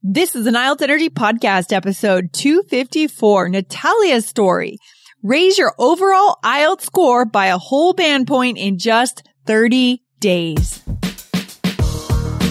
This is an IELTS Energy Podcast episode 254, Natalia's story. Raise your overall IELTS score by a whole band point in just 30 days.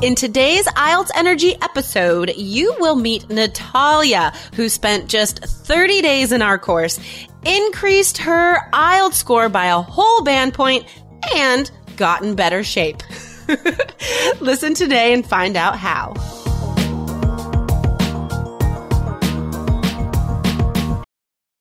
In today's IELTS Energy episode, you will meet Natalia, who spent just 30 days in our course, increased her IELTS score by a whole band point, and got in better shape. Listen today and find out how.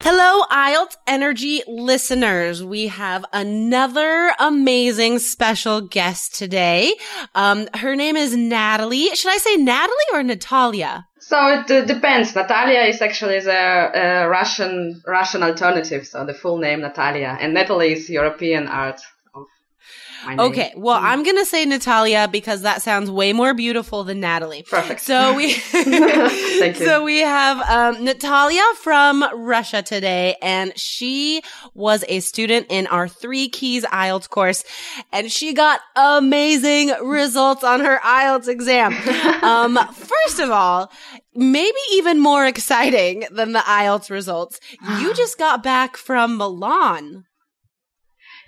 Hello, IELTS Energy listeners. We have another amazing special guest today. Um, her name is Natalie. Should I say Natalie or Natalia? So it depends. Natalia is actually the uh, Russian Russian alternative. So the full name Natalia, and Natalie is European art. Okay, well. I'm gonna say Natalia because that sounds way more beautiful than Natalie. Perfect. So we, so we have um, Natalia from Russia today, and she was a student in our Three Keys IELTS course, and she got amazing results on her IELTS exam. um, first of all, maybe even more exciting than the IELTS results, you just got back from Milan.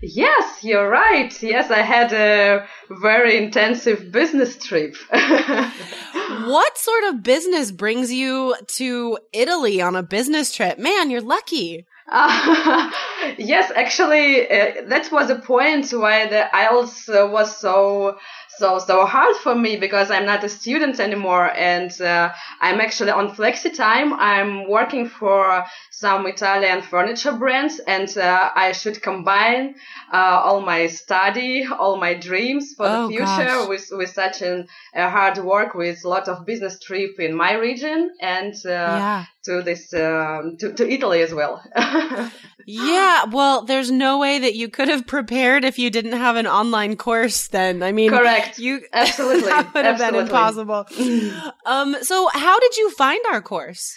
Yes, you're right. Yes, I had a very intensive business trip. what sort of business brings you to Italy on a business trip? Man, you're lucky. Uh, yes, actually, uh, that was a point why the IELTS uh, was so so so hard for me because I'm not a student anymore and uh, I'm actually on flexi time. I'm working for some Italian furniture brands and uh, I should combine uh, all my study, all my dreams for oh, the future gosh. with with such an, a hard work with a lot of business trip in my region and uh, yeah. To this um, to, to Italy as well. yeah, well, there's no way that you could have prepared if you didn't have an online course. Then I mean, correct. You absolutely that would have absolutely. been impossible. um, so how did you find our course?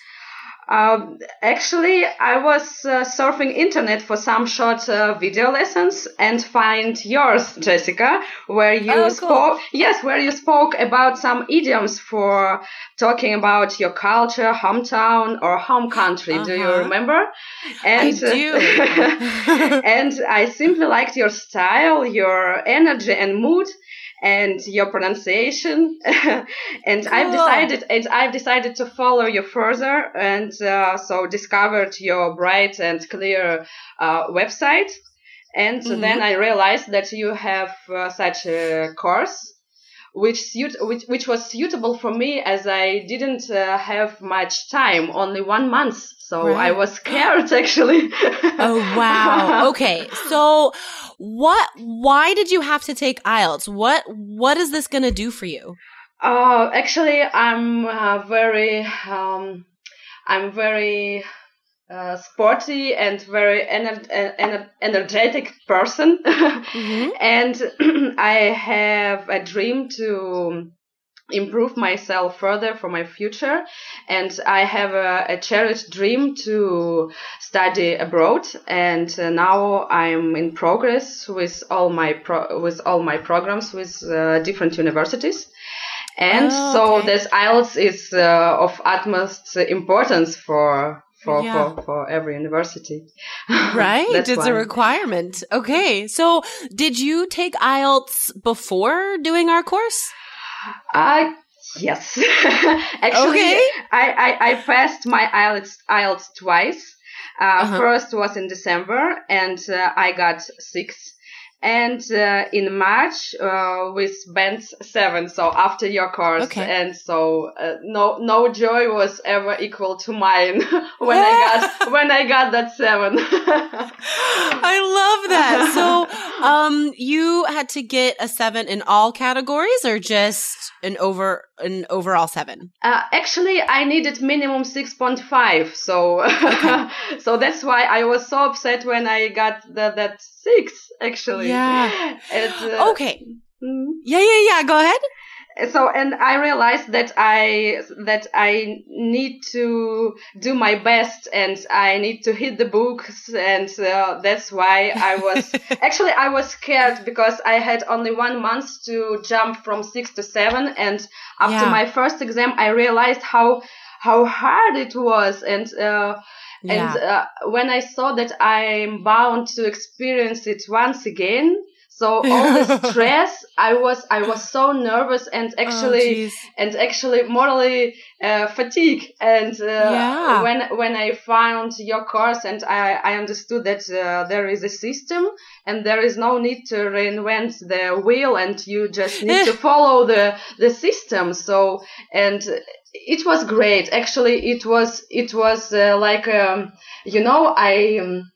Um, actually, I was uh, surfing internet for some short uh, video lessons and find yours, Jessica, where you oh, spoke. Cool. Yes, where you spoke about some idioms for talking about your culture, hometown, or home country. Uh-huh. Do you remember? And, I do. and I simply liked your style, your energy and mood and your pronunciation. and cool. I've decided, and I've decided to follow you further, and uh, so discovered your bright and clear uh, website. And mm-hmm. then I realized that you have uh, such a course. Which, suit, which which was suitable for me as I didn't uh, have much time, only one month so right. I was scared actually. oh wow. Okay. So what why did you have to take IELTS? What what is this going to do for you? Uh actually I'm uh, very um I'm very uh, sporty and very ener- ener- energetic person mm-hmm. and I have a dream to improve myself further for my future and i have a, a cherished dream to study abroad and uh, now i'm in progress with all my pro- with all my programs with uh, different universities and oh, so okay. this IELTS is uh, of utmost importance for for, yeah. for, for every university. Right. it's why. a requirement. Okay. So did you take IELTS before doing our course? Uh, yes. Actually, Okay. I, I, I passed my IELTS, IELTS twice. Uh, Uh-huh. First was in December and uh, I got six. And uh, in March, uh, we spent seven. So after your course, Okay. and so uh, no no joy was ever equal to mine when I got when I got that seven. I love that. So, um, you had to get a seven in all categories or just an over, an overall seven? Uh, actually, I needed minimum 6.5, so so that's why I was so upset when I got the, that six. Actually, Yeah. And, uh, Okay. mm. Yeah, yeah, yeah. Go ahead. So and I realized that I that I need to do my best and I need to hit the books and uh, that's why I was actually I was scared because I had only one month to jump from six to seven and after Yeah. my first exam I realized how how hard it was and uh, and uh, when I saw that I'm bound to experience it once again, so all the stress, I was I was so nervous and actually Oh, and actually morally uh, fatigued. And uh, Yeah. when when I found your course and I I understood that uh, there is a system and there is no need to reinvent the wheel and you just need to follow the the system. So and it was great. Actually, it was it was uh, like um, you know I um,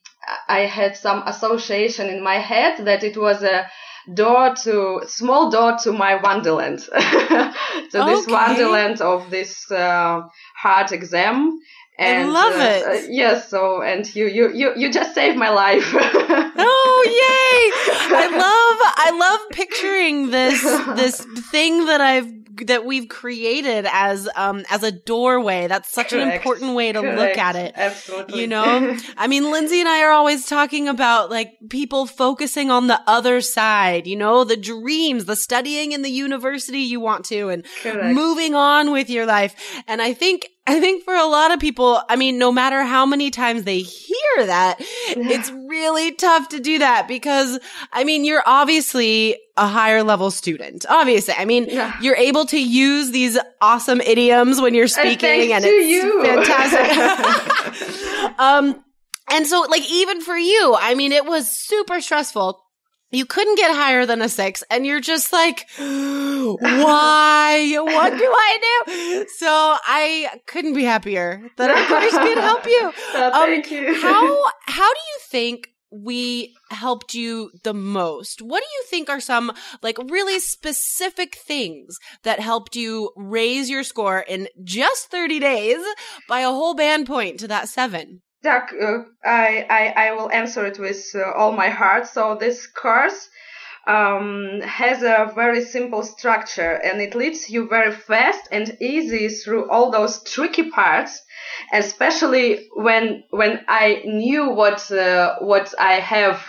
I had some association in my head that it was a door to small door to my wonderland to this Okay. wonderland of this uh, hard exam and I love uh, it. uh, yes so and you you you, you just saved my life Oh, yay! I love, I love picturing this, this thing that I've, that we've created as, um, as a doorway. That's such an important way to look at it. absolutely You know, I mean, Lindsay and I are always talking about like people focusing on the other side, you know, the dreams, the studying in the university you want to and Correct. moving on with your life. And I think, I think for a lot of people, I mean, no matter how many times they hear that, it's really tough to do that because, I mean, you're obviously a higher level student. Obviously. I mean, Yeah. you're able to use these awesome idioms when you're speaking thanks and it's you. fantastic. um, and so like even for you, I mean, it was super stressful. You couldn't get higher than a six and you're just like, why? What do I do? So I couldn't be happier that our course could help you. Uh, Um, thank you How, how do you think we helped you the most? What do you think are some like really specific things that helped you raise your score in just 30 days by a whole band point to that seven? Uh, I, I, I will answer it with uh, all my heart. So this course um, has a very simple structure and it leads you very fast and easy through all those tricky parts, especially when when I knew what uh, what I have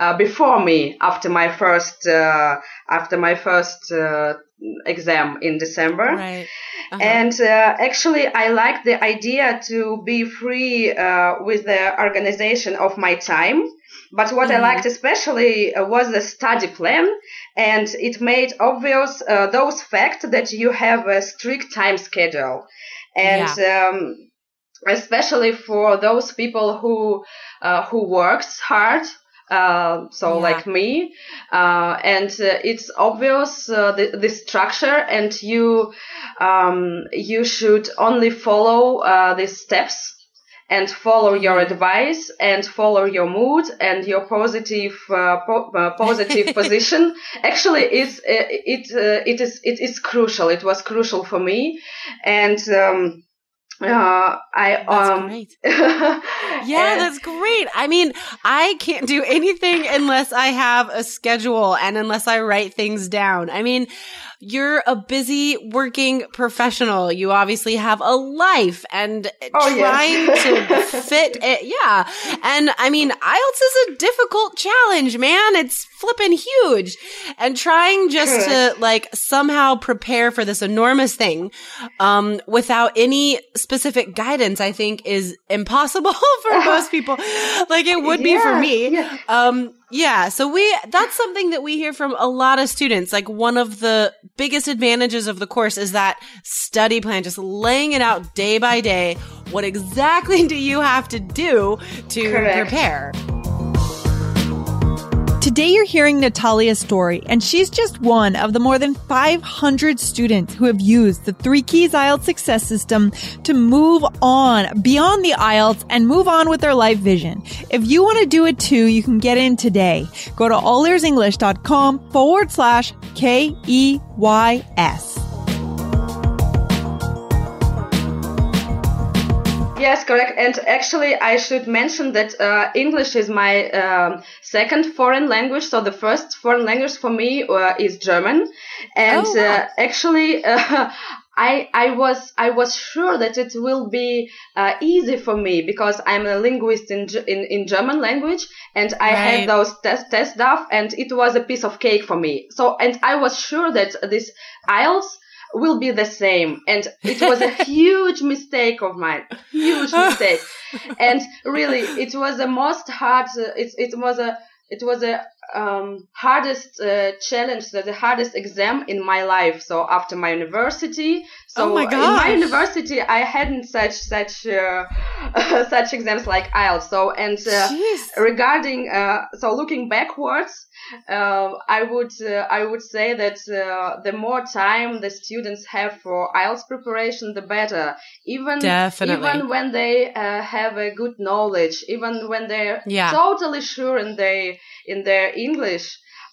uh, before me after my first uh, after my first exam in December. Right. Uh-huh. And uh, actually, I like the idea to be free uh, with the organization of my time. But what I Mhm. liked especially uh, was the study plan, and it made obvious uh, those facts that you have a strict time schedule, and um, especially for those people who uh, who works hard. Uh, so Yeah. like me, uh, and uh, it's obvious uh, the, the structure, and you um, you should only follow uh, these steps and follow your advice and follow your mood and your positive uh, po- uh, positive position. Actually is uh, it uh, it is it is crucial. It was crucial for me. And um, uh, I um. Yeah, that's great. I mean, I can't do anything unless I have a schedule and unless I write things down. I mean, you're a busy working professional. You obviously have a life and Oh, trying yes. to fit it. Yeah. And I mean, IELTS is a difficult challenge, man. It's flipping huge and trying just to like somehow prepare for this enormous thing, um, without any specific guidance, I think is impossible for most people. Like it would be for me. yeah. Um, Yeah. So we, that's something that we hear from a lot of students. Like one of the biggest advantages of the course is that study plan, just laying it out day by day. What exactly do you have to do to Correct. prepare? Today you're hearing Natalia's story, and she's just one of the more than 500 students who have used the Three Keys IELTS success system to move on beyond the IELTS and move on with their life vision. If you want to do it too, you can get in today. Go to allearsenglish.com forward slash K-E-Y-S. Yes, correct. And actually, I should mention that uh, English is my um, second foreign language. So the first foreign language for me uh, is German, and Oh, wow. uh, actually. Uh, I, I was I was sure that it will be uh, easy for me because I'm a linguist in in, in German language and I Right. had those test test stuff and it was a piece of cake for me. So and I was sure that this IELTS will be the same. And it was a huge mistake of mine. Huge mistake. And really it was the most hard uh, it, it was a it was a um, hardest uh, challenge the the hardest exam in my life. So after my university so Oh my god. in my university i hadn't such such uh, such exams like ielts so and uh, regarding uh, so looking backwards uh, i would uh, i would say that uh, the more time the students have for ielts preparation the better even Definitely. even when they uh, have a good knowledge even when they're Yeah. totally sure in their in their english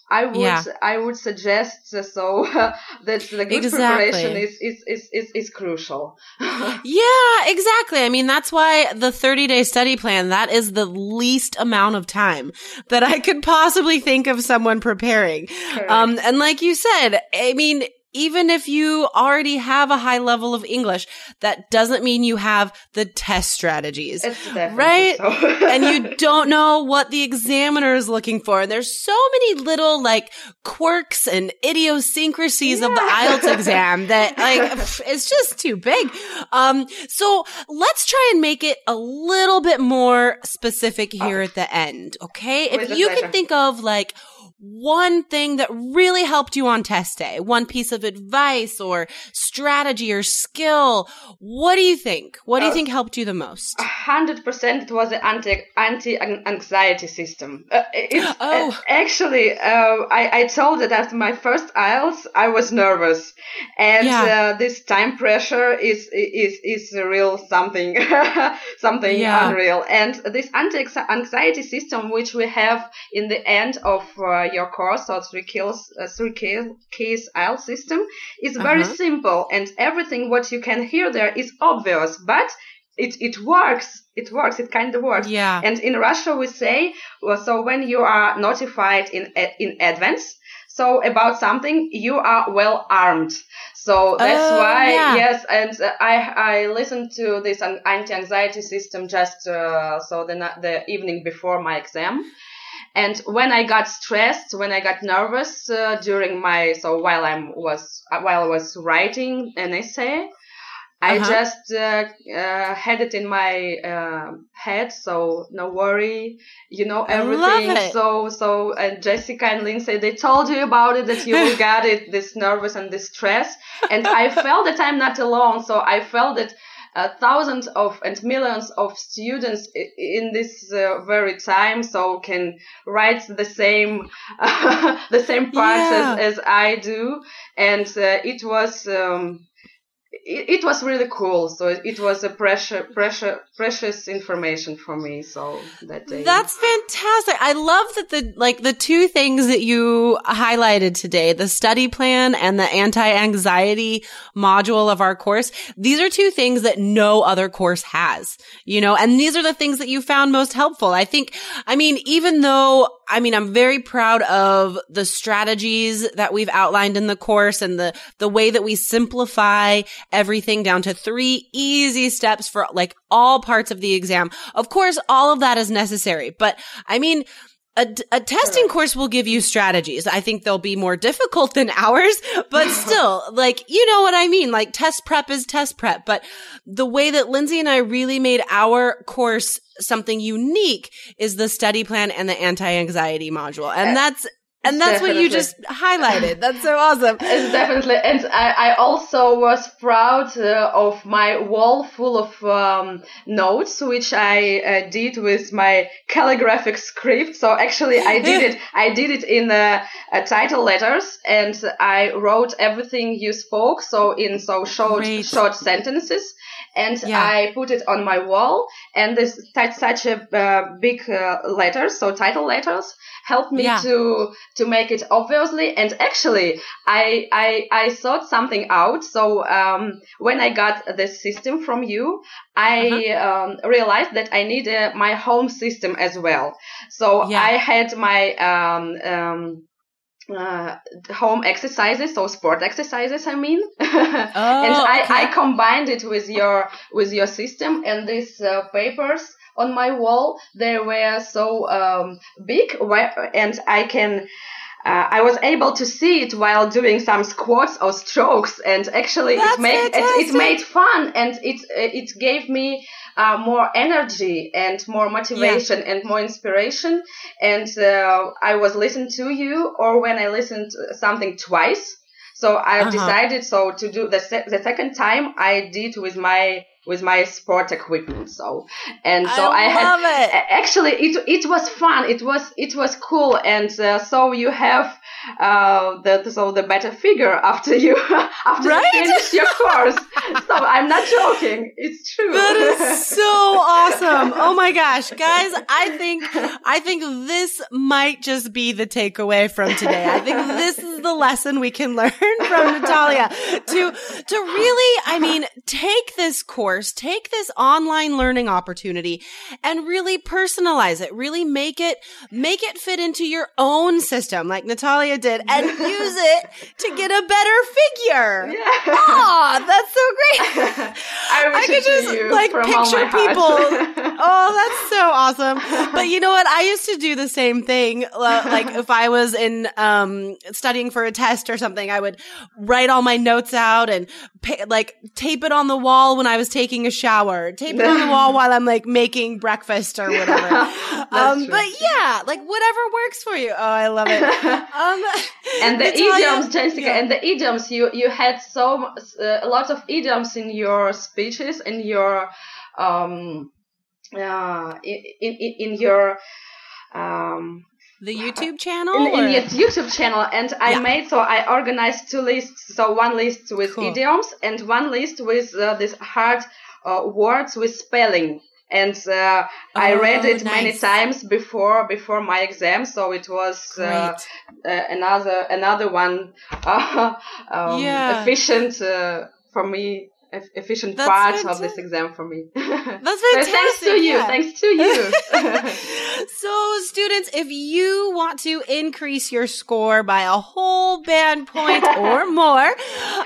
I would Yeah. I would suggest uh, so that the good Exactly. preparation is is, is, is is crucial. Yeah, exactly. I mean, that's why the 30 day study plan, that is the least amount of time that I could possibly think of someone preparing. Um, and like you said, I mean, even if you already have a high level of English, that doesn't mean you have the test strategies. Right? so. and you don't know what the examiner is looking for. And there's so many little like quirks and idiosyncrasies of the IELTS exam that like it's just too big. Um, so let's try and make it a little bit more specific here at the end. Okay. With If you pleasure. can think of like one thing that really helped you on test day, one piece of advice or strategy or skill, what do you think? What do you Uh, think helped you the most? A hundred percent it was the anti anti anxiety system. Uh, it's, Oh. uh, actually, uh, I I told that after my first IELTS I was nervous, and Yeah. uh, this time pressure is is is a real something something Yeah. unreal. And this anti anxiety system which we have in the end of uh, your course, so three keys uh, three keys IELTS system, is very Uh-huh. simple, and everything what you can hear there is obvious, but it, it works. It works. It kind of works. Yeah. And in Russia, we say, well, so when you are notified in, in advance, so about something, you are well armed. So that's Oh, why, yeah. yes. And uh, I, I listened to this anti-anxiety system just, uh, so the, the evening before my exam. And when I got stressed, when I got nervous uh, during my so while I was uh, while I was writing an essay, I Uh-huh. just uh, uh, had it in my uh, head. So no worry, you know everything. So so and Jessica and Lindsay they told you about it that you will get it this nervous and this stress. And I felt that I'm not alone. So I felt that uh, thousands of and millions of students in this uh, very time so can write the same the same parts Yeah. as, as I do and uh, it was um, it, it was really cool so it, it was a pressure pressure precious information for me so that day That's fantastic. I love that the like the two things that you highlighted today, the study plan and the anti-anxiety module of our course. These are two things that no other course has, you know, and these are the things that you found most helpful. I think, I mean, even though, I mean, I'm very proud of the strategies that we've outlined in the course and the, the way that we simplify everything down to three easy steps for like all parts of the exam. Of course, all of that is necessary, but I mean, a, a testing course will give you strategies. I think they'll be more difficult than ours, but still, like, you know what I mean? Like test prep is test prep, but the way that Lindsay and I really made our course something unique is the study plan and the anti-anxiety module. And eh. that's and that's definitely. what you just highlighted. That's so awesome. It's definitely. And I, I also was proud uh, of my wall full of um, notes, which I uh, did with my calligraphic script. So actually, I did it. I did it in uh, title letters, and I wrote everything you spoke. So in so short, Great. short sentences and yeah. I put it on my wall. And this such a uh, big uh, letters, so title letters, helped me yeah. to to make it obviously. And actually, I I I thought something out. So um, when I got this system from you, I uh-huh. um, realized that I need uh, my home system as well. So yeah. I had my um, um, uh, home exercises, so sport exercises, I mean. oh, and I, okay. I combined it with your, with your system and these uh, papers on my wall, they were so, um, big and I can, uh, I was able to see it while doing some squats or strokes, and actually That's it made it, it, made fun, and it it gave me uh, more energy and more motivation yeah. and more inspiration. And uh, I was listening to you, or when I listened something twice. So I uh-huh. decided so to do the se- the second time I did with my with my sport equipment. So, and so I, I had, it. actually, it, it was fun. It was, it was cool. And, uh, so you have, uh, the, so the better figure after you, after right? you finish your course. so I'm not joking. It's true. That is so awesome. Oh my gosh, guys. I think, I think this might just be the takeaway from today. I think this is the lesson we can learn from Natalia to, to really, I mean, take this course take this online learning opportunity and really personalize it. Really make it, make it fit into your own system like Natalia did and use it to get a better figure. Yeah. Oh, that's so great. I, I could just like picture people. oh, that's so awesome. But you know what? I used to do the same thing. Like if I was in, um, studying for a test or something, I would write all my notes out and like tape it on the wall when I was taking taking a shower, tape it on the wall while I'm like making breakfast or whatever. um, but yeah, like whatever works for you. Oh, I love it. Um, and the idioms, Jessica, yeah. and the idioms, you, you had so, uh, a lot of idioms in your speeches, in your, um, uh, in, in, in your, um, the YouTube channel? In, in the YouTube channel. And I yeah. made, so I organized two lists. So one list with cool. idioms and one list with uh, this hard uh, words with spelling. And uh, oh, I read it nice. many times before before my exam, so it was uh, uh, another another one um, yeah. efficient uh, for me efficient That's part fantastic. of this exam for me. That's fantastic. thanks to you. Yeah. Thanks to you. so students, if you want to increase your score by a whole band point or more,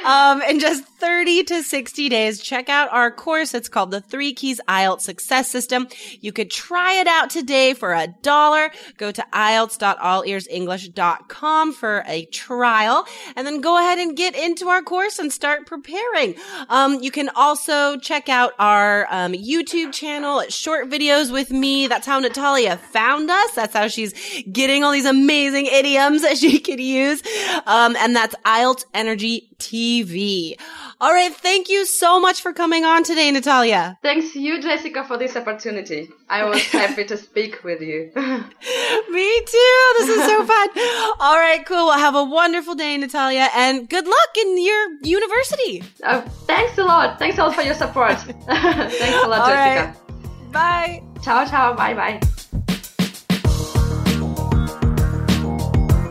um, in just 30 to 60 days, check out our course. It's called the Three Keys IELTS Success System. You could try it out today for a dollar. Go to IELTS.allearsenglish.com for a trial and then go ahead and get into our course and start preparing. Um, you can also check out our um, YouTube channel. Short videos with me. That's how Natalia found us. That's how she's getting all these amazing idioms that she could use. Um, and that's IELTS Energy TV. All right. Thank you so much for coming on today, Natalia. Thanks you, Jessica, for this opportunity. I was happy to speak with you. Me too. This is so fun. All right. Cool. Well, have a wonderful day, Natalia, and good luck in your university. Uh, thanks a lot. Thanks a lot for your support. thanks a lot, All Jessica. Right. Bye. Ciao, ciao. Bye, bye.